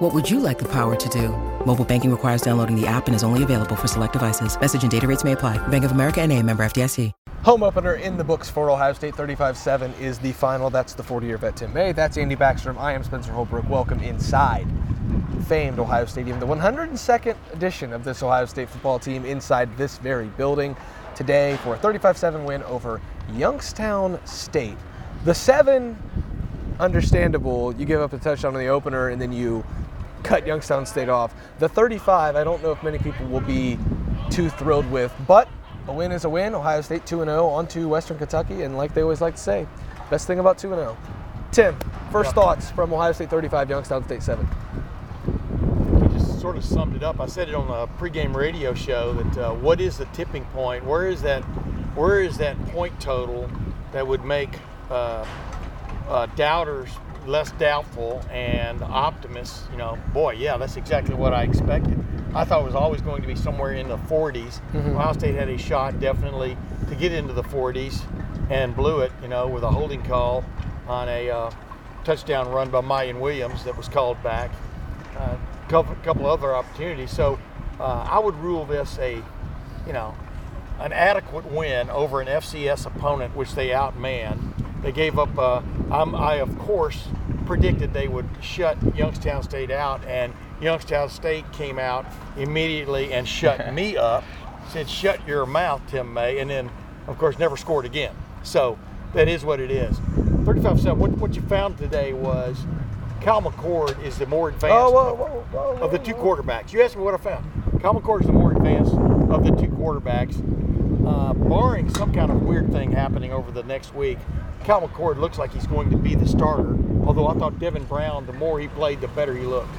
What would you like the power to do? Mobile banking requires downloading the app and is only available for select devices. Message and data rates may apply. Bank of America and a member FDIC. Home opener in the books for Ohio State 35-7 is the final. That's the 40-year vet Tim May. That's Andy Backstrom. I am Spencer Holbrook. Welcome inside famed Ohio Stadium, the 102nd edition of this Ohio State football team inside this very building today for a 35-7 win over Youngstown State. The seven, understandable. You give up a touchdown in the opener and then you cut Youngstown State off. The 35, I don't know if many people will be too thrilled with, but a win is a win. Ohio State 2 0 on to Western Kentucky, and like they always like to say, best thing about 2 0. Tim, first yeah. thoughts from Ohio State 35, Youngstown State 7 You just sort of summed it up. I said it on the pregame radio show that uh, what is the tipping point? Where is that? Where is that point total that would make uh, uh, doubters less doubtful and optimist, You know, boy, yeah, that's exactly what I expected. I thought it was always going to be somewhere in the 40s. Mm-hmm. Ohio State had a shot definitely to get into the 40s and blew it. You know, with a holding call on a uh, touchdown run by Miyan Williams that was called back. Uh, couple, couple other opportunities. So uh, I would rule this a, you know, an adequate win over an FCS opponent, which they outmanned. They gave up. Uh, I, of course, predicted they would shut Youngstown State out, and Youngstown State came out immediately and shut me up. Said, "Shut your mouth, Tim May," and then, of course, never scored again. So that is what it is. 35-7. What, what you found today was Kyle McCord is the more advanced oh, whoa, whoa, whoa, of the two quarterbacks. You asked me what I found. Kyle McCord is the more advanced of the two quarterbacks. Uh, barring some kind of weird thing happening over the next week, Kyle McCord looks like he's going to be the starter. Although I thought Devin Brown, the more he played, the better he looked.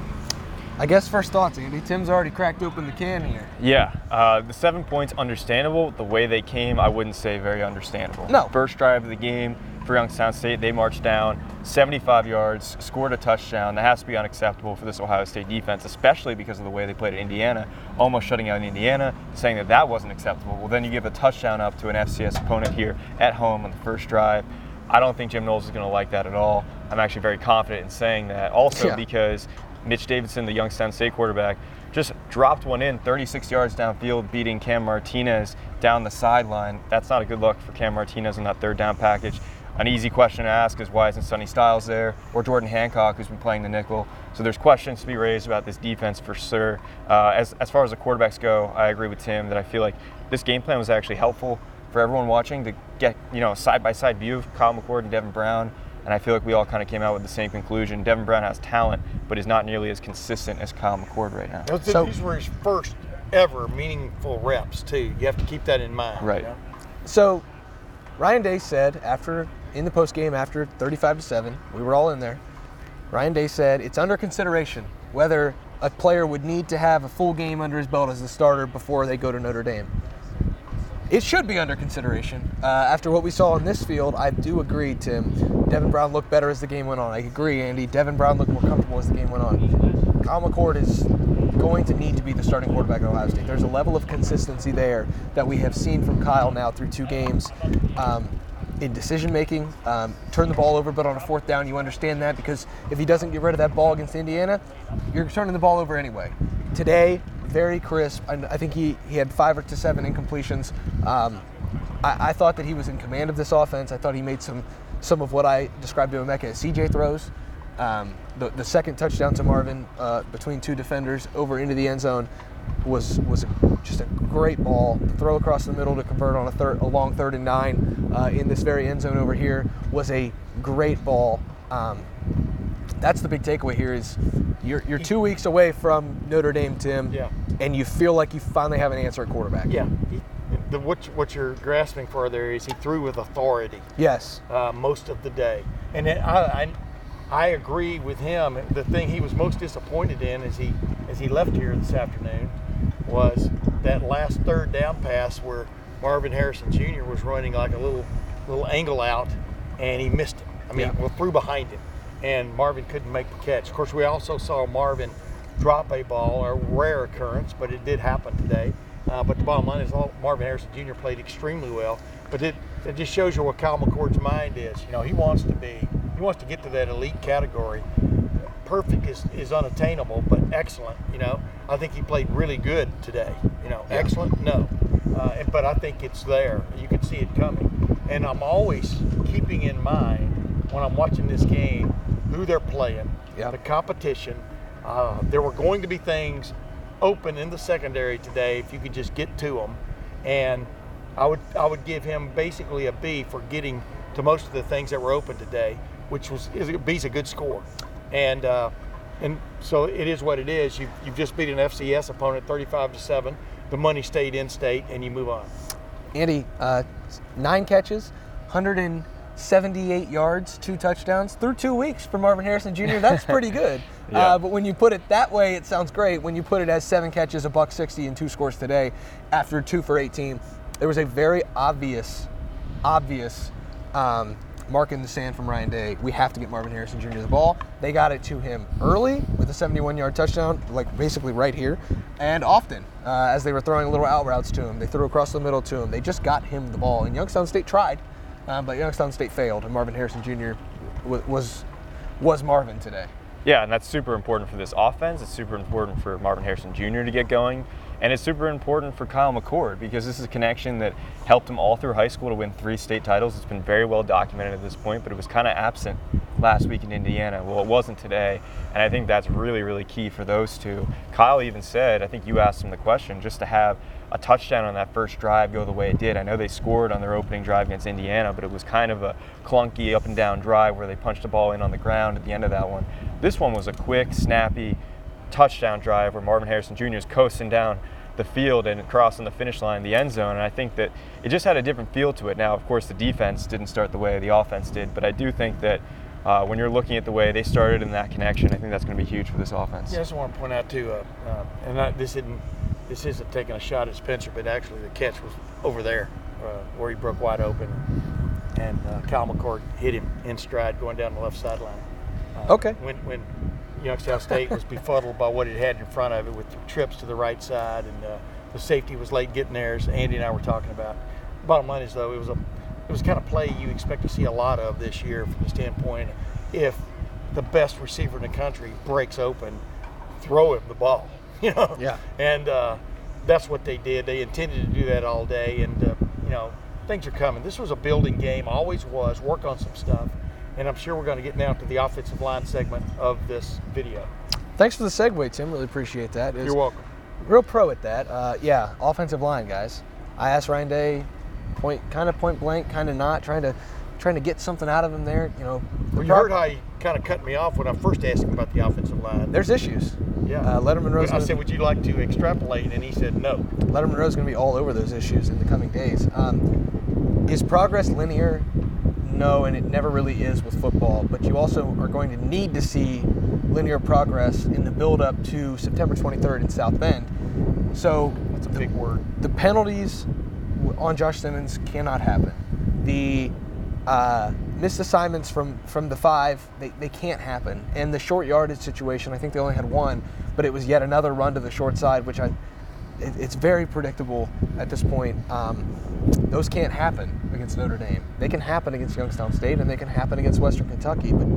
I guess first thoughts, Andy. Tim's already cracked open the can here. Yeah, uh, the seven points understandable. The way they came, I wouldn't say very understandable. No. First drive of the game, for Youngstown State. They marched down 75 yards, scored a touchdown. That has to be unacceptable for this Ohio State defense, especially because of the way they played at Indiana, almost shutting out Indiana, saying that that wasn't acceptable. Well, then you give a touchdown up to an FCS opponent here at home on the first drive. I don't think Jim Knowles is going to like that at all. I'm actually very confident in saying that. Also, yeah. because Mitch Davidson, the Youngstown State quarterback, just dropped one in 36 yards downfield, beating Cam Martinez down the sideline. That's not a good look for Cam Martinez in that third down package. An easy question to ask is why isn't Sonny Styles there or Jordan Hancock, who's been playing the nickel? So there's questions to be raised about this defense for sure. Uh, as, as far as the quarterbacks go, I agree with Tim that I feel like this game plan was actually helpful for everyone watching to get you know a side by side view of Kyle McCord and Devin Brown. And I feel like we all kind of came out with the same conclusion. Devin Brown has talent, but is not nearly as consistent as Kyle McCord right now. So, these were his first ever meaningful reps, too. You have to keep that in mind. Right. You know? So Ryan Day said after in the post game after 35 to 7, we were all in there. Ryan Day said it's under consideration whether a player would need to have a full game under his belt as a starter before they go to Notre Dame. It should be under consideration. Uh, after what we saw in this field, I do agree, Tim. Devin Brown looked better as the game went on. I agree, Andy. Devin Brown looked more comfortable as the game went on. Kyle McCord is going to need to be the starting quarterback at Ohio State. There's a level of consistency there that we have seen from Kyle now through two games. Um, in decision making, um, turn the ball over, but on a fourth down, you understand that because if he doesn't get rid of that ball against Indiana, you're turning the ball over anyway. Today, very crisp. I, I think he, he had five or to seven incompletions. Um, I, I, thought that he was in command of this offense. I thought he made some some of what I described to Emeka as CJ throws. Um, the, the second touchdown to Marvin uh, between two defenders over into the end zone was was just a great ball. The throw across the middle to convert on a third, a long third and nine uh, in this very end zone over here was a great ball. Um, that's the big takeaway here is you're, you're two weeks away from Notre Dame, Tim, yeah. and you feel like you finally have an answer at quarterback. Yeah. The, what, what you're grasping for there is he threw with authority. Yes. Uh, most of the day, and I, I I agree with him. The thing he was most disappointed in as he as he left here this afternoon was that last third down pass where Marvin Harrison Jr. was running like a little little angle out, and he missed it. I mean, Yeah. well, threw behind him, and Marvin couldn't make the catch. Of course, we also saw Marvin drop a ball, a rare occurrence, but it did happen today. Uh, but the bottom line is, all Marvin Harrison Jr. played extremely well. But it, it just shows you what Kyle McCord's mind is. You know, he wants to be, he wants to get to that elite category. Perfect is, is unattainable, but excellent. You know, I think he played really good today. You know, excellent, no, uh, but I think it's there. You can see it coming, and I'm always keeping in mind when I'm watching this game who they're playing, Yeah. the competition. Uh, there were going to be things open in the secondary today if you could just get to them, and I would I would give him basically a B for getting to most of the things that were open today, which was is a B's a good score, and uh, and so it is what it is. You've, you've just beat an FCS opponent 35 to seven. The money stayed in state, and you move on. Andy, uh, nine catches, 178 yards, two touchdowns through two weeks for Marvin Harrison Jr. That's pretty good. Yeah. uh, but when you put it that way, it sounds great. When you put it as seven catches, a buck 60, and two scores today, after two for 18, there was a very obvious, obvious um, mark in the sand from Ryan Day. We have to get Marvin Harrison Jr. the ball. They got it to him early with a 71-yard touchdown, like basically right here, and often uh, as they were throwing little out routes to him. They threw across the middle to him. They just got him the ball. And Youngstown State tried, um, but Youngstown State failed, and Marvin Harrison Jr. wa- was was Marvin today. Yeah, and that's super important for this offense. It's super important for Marvin Harrison Jr. to get going. And it's super important for Kyle McCord because this is a connection that helped him all through high school to win three state titles. It's been very well documented at this point, but it was kind of absent last week in Indiana. Well, it wasn't today. And I think that's really, really key for those two. Kyle even said, I think you asked him the question, just to have a touchdown on that first drive go the way it did. I know they scored on their opening drive against Indiana, but it was kind of a clunky up and down drive where they punched the ball in on the ground at the end of that one. This one was a quick, snappy touchdown drive where Marvin Harrison Jr. is coasting down the field and crossing the finish line, the end zone. And I think that it just had a different feel to it. Now, of course, the defense didn't start the way the offense did, but I do think that uh, when you're looking at the way they started in that connection, I think that's going to be huge for this offense. Yeah, I just want to point out too, uh, uh, and I, this isn't this isn't taking a shot at Spencer, but actually the catch was over there uh, where he broke wide open, and uh, Kyle McCord hit him in stride going down the left sideline. Uh, Okay. When when Youngstown State was befuddled by what it had in front of it with trips to the right side, and uh, the safety was late getting there, as Andy and I were talking about. Bottom line is though, it was a it was kind of play you expect to see a lot of this year from the standpoint if the best receiver in the country breaks open, throw him the ball. You know. Yeah. And uh, that's what they did. They intended to do that all day, and uh, you know things are coming. This was a building game, always was. Work on some stuff, and I'm sure we're going to get now to the offensive line segment of this video. Thanks for the segue, Tim. Really appreciate that. It was You're welcome. Real pro at that. Uh, yeah, offensive line guys. I asked Ryan Day, point kind of point blank, kind of not, trying to trying to get something out of him there. You know, Well, you heard how he kind of cut me off when I first asked him about the offensive line. there's issues. yeah. Uh, Lettermen Row's. I said, "Would you like to extrapolate?" And he said, "No." Lettermen Row is going to be all over those issues in the coming days. Um, is progress linear? No, and it never really is with football. But you also are going to need to see linear progress in the build up to September 23rd in South Bend. So That's a big word. the penalties on Josh Simmons cannot happen. The uh, missed assignments from from the five they, they can't happen. And the short yardage situation, I think they only had one, but it was yet another run to the short side, which I it, it's very predictable at this point. Um, those can't happen against Notre Dame. They can happen against Youngstown State, and they can happen against Western Kentucky. But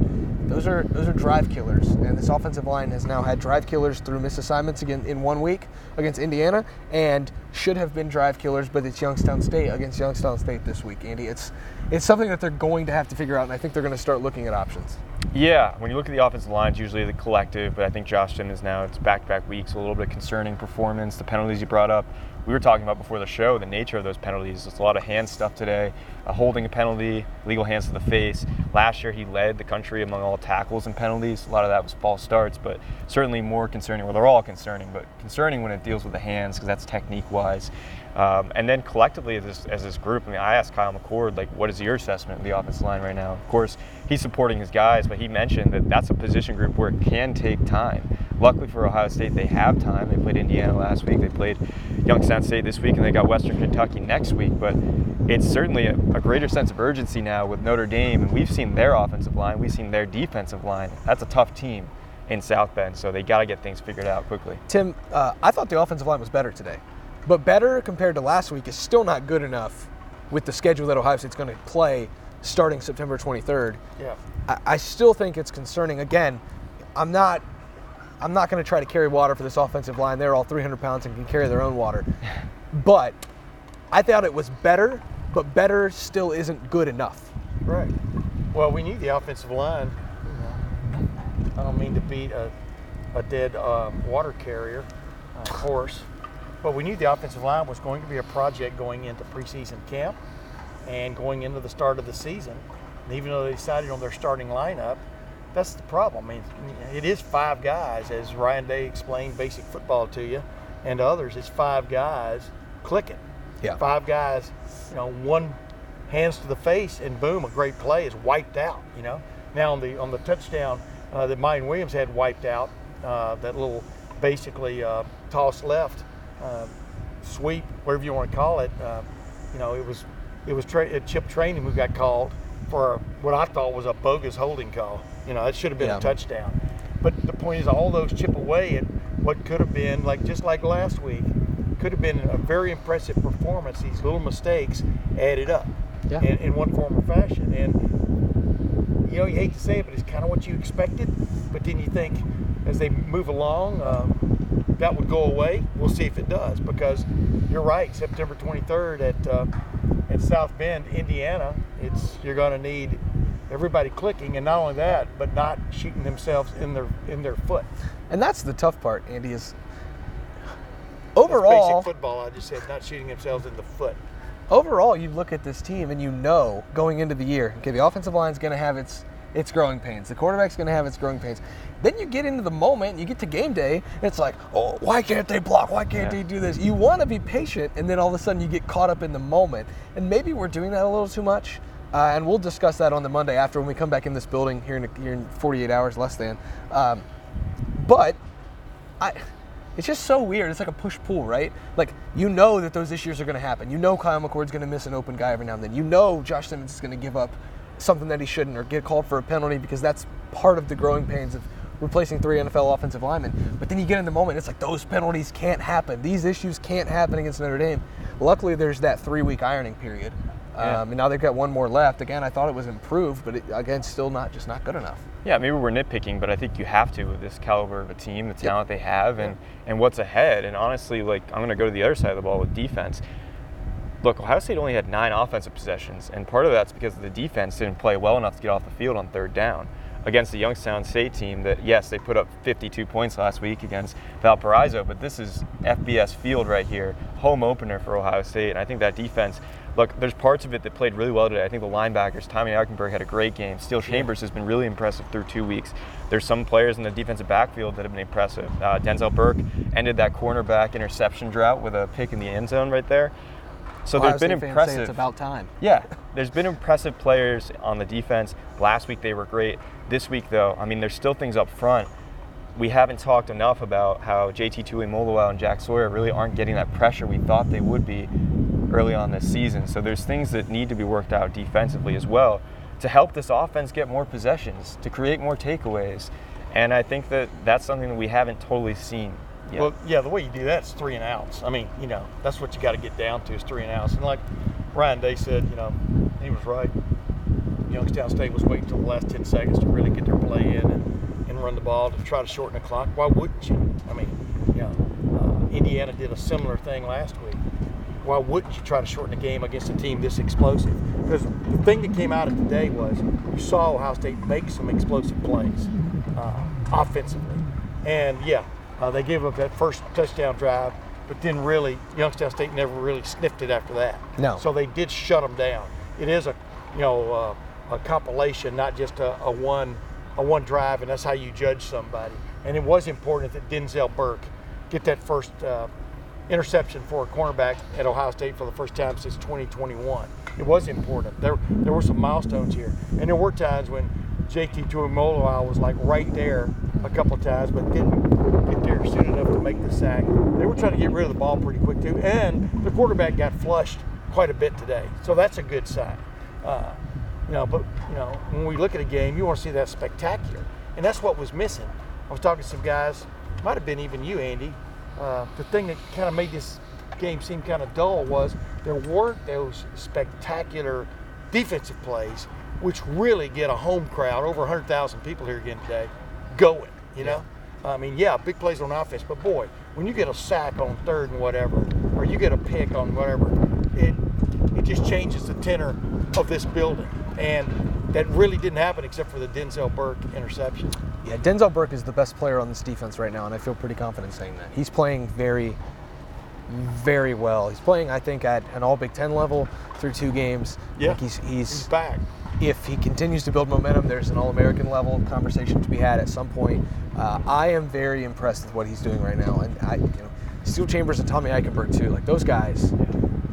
those are those are drive killers, and this offensive line has now had drive killers through misassignments again in one week against Indiana, and should have been drive killers, but it's Youngstown State against Youngstown State this week, Andy. It's it's something that they're going to have to figure out, and I think they're going to start looking at options. Yeah, when you look at the offensive line, it's usually the collective, but I think Josh Simmons now, it's back to back weeks, a little bit concerning performance, the penalties you brought up. We were talking about before the show the nature of those penalties. It's a lot of hand stuff today, a holding a penalty, legal hands to the face. Last year, he led the country among all tackles and penalties. A lot of that was false starts, but certainly more concerning. Well, they're all concerning, but concerning when it deals with the hands because that's technique wise. Um, and then collectively, as this, as this group, I mean, I asked Kyle McCord, like, what is your assessment of the offensive line right now? Of course, he's supporting his guys, but he mentioned that that's a position group where it can take time. Luckily for Ohio State, they have time. They played Indiana last week. They played Youngstown State this week, and they got Western Kentucky next week. But it's certainly a, a, greater sense of urgency now with Notre Dame, and we've seen their offensive line, we've seen their defensive line. That's a tough team in South Bend, so they got to get things figured out quickly. Tim, uh, I thought the offensive line was better today, but better compared to last week is still not good enough with the schedule that Ohio State's going to play starting September 23rd. Yeah. I, I still think it's concerning. Again, I'm not I'm not going to try to carry water for this offensive line. They're all 300 pounds and can carry their own water. But I thought it was better, but better still isn't good enough. Right. Well, we need the offensive line. I don't mean to beat a, a dead uh, water carrier uh, horse, but we knew the offensive line was going to be a project going into preseason camp and going into the start of the season. And even though they decided on their starting lineup, that's the problem. I mean, it is five guys, as Ryan Day explained basic football to you, and others. It's five guys clicking. Yeah. Five guys, you know, one hands to the face, and boom, a great play is wiped out. You know. Now on the on the touchdown uh, that Miyan Williams had wiped out, uh, that little basically uh, toss left uh, sweep, whatever you want to call it. Uh, you know, it was it was tra- Chip Trayanum who got called for what I thought was a bogus holding call. You know, it should have been yeah. a touchdown. But the point is, all those chip away at what could have been like just like last week, could have been a very impressive performance. These little mistakes added up yeah. in, in one form or fashion, and you know, you hate to say it, but it's kind of what you expected. But then you think, as they move along, um, that would go away. We'll see if it does, because you're right. September 23rd at uh, at South Bend, Indiana, it's you're going to need everybody clicking, and not only that, but not shooting themselves in their in their foot. And that's the tough part, Andy. Is overall basic football. I just said not shooting themselves in the foot. Overall, you look at this team and you know going into the year, okay, the offensive line is going to have its its growing pains. The quarterback's going to have its growing pains. Then you get into the moment, you get to game day, it's like, oh, why can't they block? Why can't yeah. they do this? You want to be patient, and then all of a sudden you get caught up in the moment. And maybe we're doing that a little too much. Uh, and we'll discuss that on the Monday after when we come back in this building here in, here in 48 hours, less than. Um, but I, it's just so weird. It's like a push pull, right? Like you know that those issues are going to happen. You know Kyle McCord's going to miss an open guy every now and then. You know Josh Simmons is going to give up something that he shouldn't or get called for a penalty because that's part of the growing pains of replacing three NFL offensive linemen. But then you get in the moment, it's like those penalties can't happen. These issues can't happen against Notre Dame. Luckily, there's that three week ironing period yeah. Um, and now they've got one more left. Again, I thought it was improved, but it, again, still not just not good enough. Yeah, maybe we're nitpicking, but I think you have to with this caliber of a team, the talent yep. they have, and, and what's ahead. And honestly, like I'm going to go to the other side of the ball with defense. Look, Ohio State only had nine offensive possessions, and part of that's because the defense didn't play well enough to get off the field on third down against the Youngstown State team that, yes, they put up 52 points last week against Valparaiso, but this is FBS Field right here, home opener for Ohio State. And I think that defense look, there's parts of it that played really well today. I think the linebackers, Tommy Eichenberg had a great game. Steele Chambers has been really impressive through two weeks. There's some players in the defensive backfield that have been impressive. Uh, Denzel Burke ended that cornerback interception drought with a pick in the end zone right there. So Ohio there's been impressive. it's about time. Yeah, there's been impressive players on the defense. Last week they were great. This week though, I mean, there's still things up front. We haven't talked enough about how JT Tuimoloau and Jack Sawyer really aren't getting that pressure we thought they would be early on this season. So there's things that need to be worked out defensively as well to help this offense get more possessions, to create more takeaways. And I think that that's something that we haven't totally seen yet. Well, yeah, the way you do that is three and outs. I mean, you know, that's what you got to get down to is three and outs. And like Ryan Day said, you know, he was right. Youngstown State was waiting until the last 10 seconds to really get their play in and, and run the ball to try to shorten the clock. Why wouldn't you? I mean, you know, uh, Indiana did a similar thing last week why wouldn't you try to shorten the game against a team this explosive? Because the thing that came out of today was you saw Ohio State make some explosive plays uh, offensively. And yeah, uh, they gave up that first touchdown drive, but then really, Youngstown State never really sniffed it after that. No. So they did shut them down. It is a, you know, uh, a compilation, not just a, a, one, a one drive, and that's how you judge somebody. And it was important that Denzel Burke get that first uh, interception for a cornerback at Ohio State for the first time since 2021. It was important. There, there were some milestones here, and there were times when JT Tuimoloau was like right there a couple times, but didn't get there soon enough to make the sack. They were trying to get rid of the ball pretty quick too, and the quarterback got flushed quite a bit today, so that's a good sign. Uh, you know, but you know, when we look at a game, you want to see that spectacular, and that's what was missing. I was talking to some guys, might have been even you, Andy. Uh, the thing that kind of made this game seem kind of dull was there weren't those spectacular defensive plays, which really get a home crowd, over 100,000 people here again today, going. You know, I mean, yeah, big plays on offense, but boy, when you get a sack on third and whatever, or you get a pick on whatever, it it just changes the tenor of this building, and that really didn't happen except for the Denzel Burke interception. Yeah, Denzel Burke is the best player on this defense right now, and I feel pretty confident saying that. He's playing very, very well. He's playing, I think, at an All Big Ten level through two games. Yeah, he's, He's he's back. if he continues to build momentum, there's an All-American level conversation to be had at some point. Uh, I am very impressed with what he's doing right now, and I, you know, Steele Chambers and Tommy Eichenberg too. Like those guys,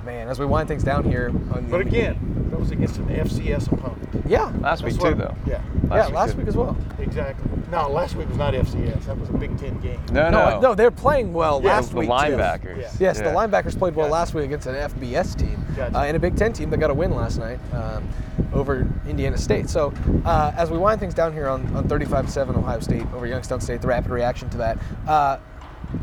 man. As we wind things down here, on But again, that was against an FCS opponent. yeah, Last week too, what- though. Yeah, yeah, week, last too. week as well. exactly. No, last week was not FCS. That was a Big Ten game. No, No, no, no, they're playing well Yeah, last the week too. linebackers. Yeah. Yes, the linebackers played well Gotcha. last week against an FBS team Gotcha. uh, and a Big Ten team that got a win last night um, over Indiana State. So uh, as we wind things down here on, on 35-7 Ohio State over Youngstown State, the rapid reaction to that, uh,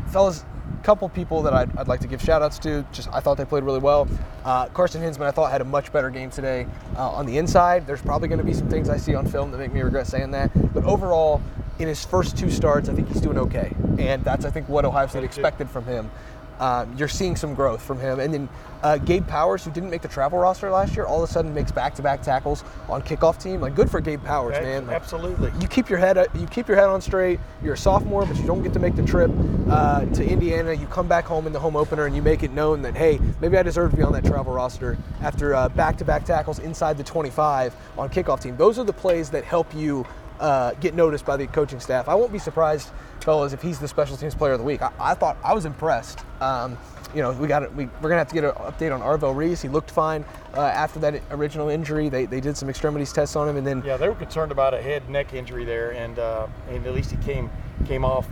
fellas, a couple people that I'd, I'd like to give shout outs to. Just I thought they played really well. Uh, Carson Hinzman, I thought had a much better game today uh, on the inside. There's probably going to be some things I see on film that make me regret saying that, but overall. In his first two starts, I think he's doing okay, and that's I think what Ohio State expected from him. Um, you're seeing some growth from him. And then uh, Gabe Powers, who didn't make the travel roster last year, all of a sudden makes back-to-back tackles on kickoff team. Like good for Gabe Powers, Ab- man. Like, Absolutely. You keep your head you keep your head on straight. You're a sophomore, but you don't get to make the trip uh, to Indiana. You come back home in the home opener, and you make it known that hey, maybe I deserve to be on that travel roster after uh, back-to-back tackles inside the 25 on kickoff team. Those are the plays that help you uh, get noticed by the coaching staff. I won't be surprised, fellas, if he's the special teams player of the week. I, I thought I was impressed. Um, you know, we got we, we're gonna have to get an update on Arvell Reese. He looked fine uh, after that original injury. They, they did some extremities tests on him, and then Yeah, they were concerned about a head neck injury there, and uh, and at least he came came off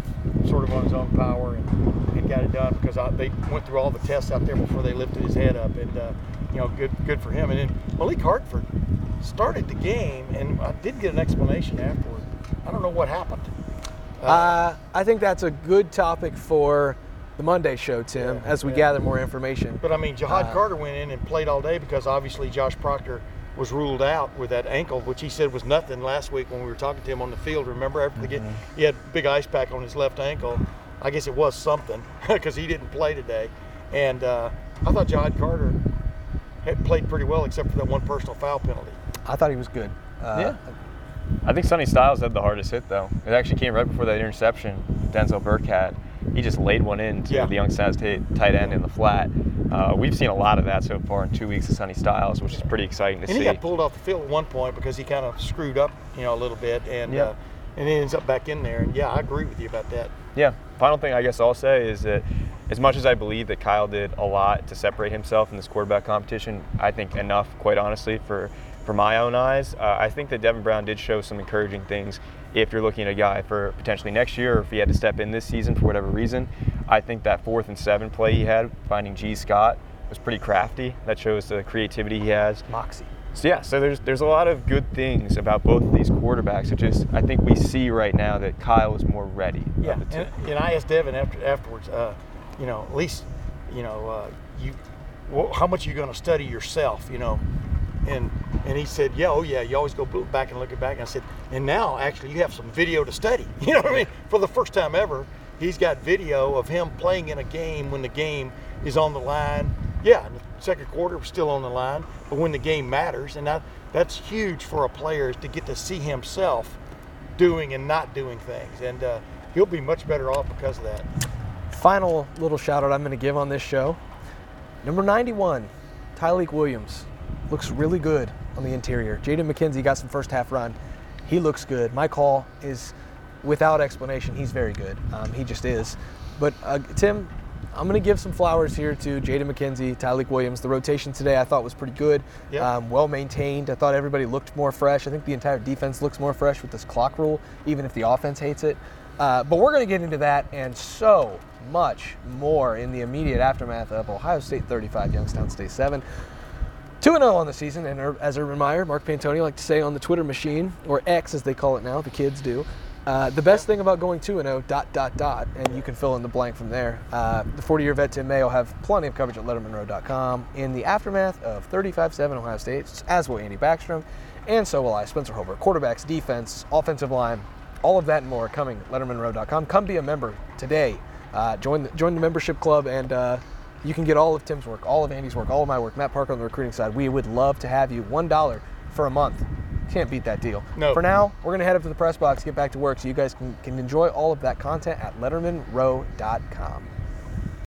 sort of on his own power and, and got it done because I, they went through all the tests out there before they lifted his head up, and uh, you know, good good for him. And then Malik Hartford started the game, and I did get an explanation afterward. I don't know what happened. Uh, I think that's a good topic for the Monday show, Tim, Yeah, as we yeah. gather more information. But I mean, Ja'Had Uh, Carter went in and played all day because obviously Josh Proctor was ruled out with that ankle, which he said was nothing last week when we were talking to him on the field. Remember, after the game, Mm-hmm. he had a big ice pack on his left ankle. I guess it was something because he didn't play today. And uh, I thought Ja'Had Carter had played pretty well, except for that one personal foul penalty. I thought he was good. Uh, Yeah. I think Sonny Styles had the hardest hit though. It actually came right before that interception Denzel Burke had. He just laid one in to Yeah. the Youngstown State tight end in the flat. Uh, we've seen a lot of that so far in two weeks of Sonny Styles, which is pretty exciting to And see. he got pulled off the field at one point because he kind of screwed up, you know, a little bit, and Yeah. uh, and he ends up back in there. And yeah, I agree with you about that. Yeah. Final thing I guess I'll say is that as much as I believe that Kyle did a lot to separate himself in this quarterback competition, I think enough, quite honestly, for for my own eyes. Uh, I think that Devin Brown did show some encouraging things. If you're looking at a guy for potentially next year, or if he had to step in this season for whatever reason, I think that fourth and seven play he had finding Gee Scott was pretty crafty. That shows the creativity he has. Moxie. So yeah, so there's there's a lot of good things about both of these quarterbacks. It just I think we see right now that Kyle is more ready. Yeah, and, and I asked Devin after afterwards, uh, you know, at least, you know, uh, you, how much are you going to study yourself, you know, and and he said, yeah, oh yeah, you always go back and look it back. And I said, and now actually you have some video to study. You know what I mean? For the first time ever, he's got video of him playing in a game when the game is on the line. Yeah, in the second quarter was still on the line, but when the game matters, and that that's huge for a player is to get to see himself doing and not doing things, and uh, he'll be much better off because of that. Final little shout out I'm going to give on this show. Number 91, Tyleik Williams. Looks really good on the interior. Jaden McKenzie got some first half run. He looks good. My call is without explanation, he's very good. Um, he just is. But uh, Tim, I'm going to give some flowers here to Jaden McKenzie, Tyleik Williams. The rotation today I thought was pretty good, Yeah. um, well maintained. I thought everybody looked more fresh. I think the entire defense looks more fresh with this clock rule, even if the offense hates it. Uh, but we're going to get into that and so much more in the immediate aftermath of Ohio State 35, Youngstown State 7. 2 0 on the season, and as a reminder, Mark Pantoni like to say on the Twitter machine, or X as they call it now, the kids do. Uh, the best thing about going 2 0, dot, dot, dot, and you can fill in the blank from there. Uh, the 40 year vet Tim May will have plenty of coverage at LettermenRow.com in the aftermath of 35 7 Ohio State, as will Andy Backstrom, and so will I, Spencer Holbrook. Quarterbacks, defense, offensive line, all of that and more coming at LettermenRow.com. Come be a member today. Uh, join, the, join the membership club and uh, you can get all of Tim's work, all of Andy's work, all of my work, Matt Parker on the recruiting side. We would love to have you. $1 for a month. Can't beat that deal. No. For now, we're going to head up to the press box, get back to work so you guys can, can enjoy all of that content at lettermenrow.com.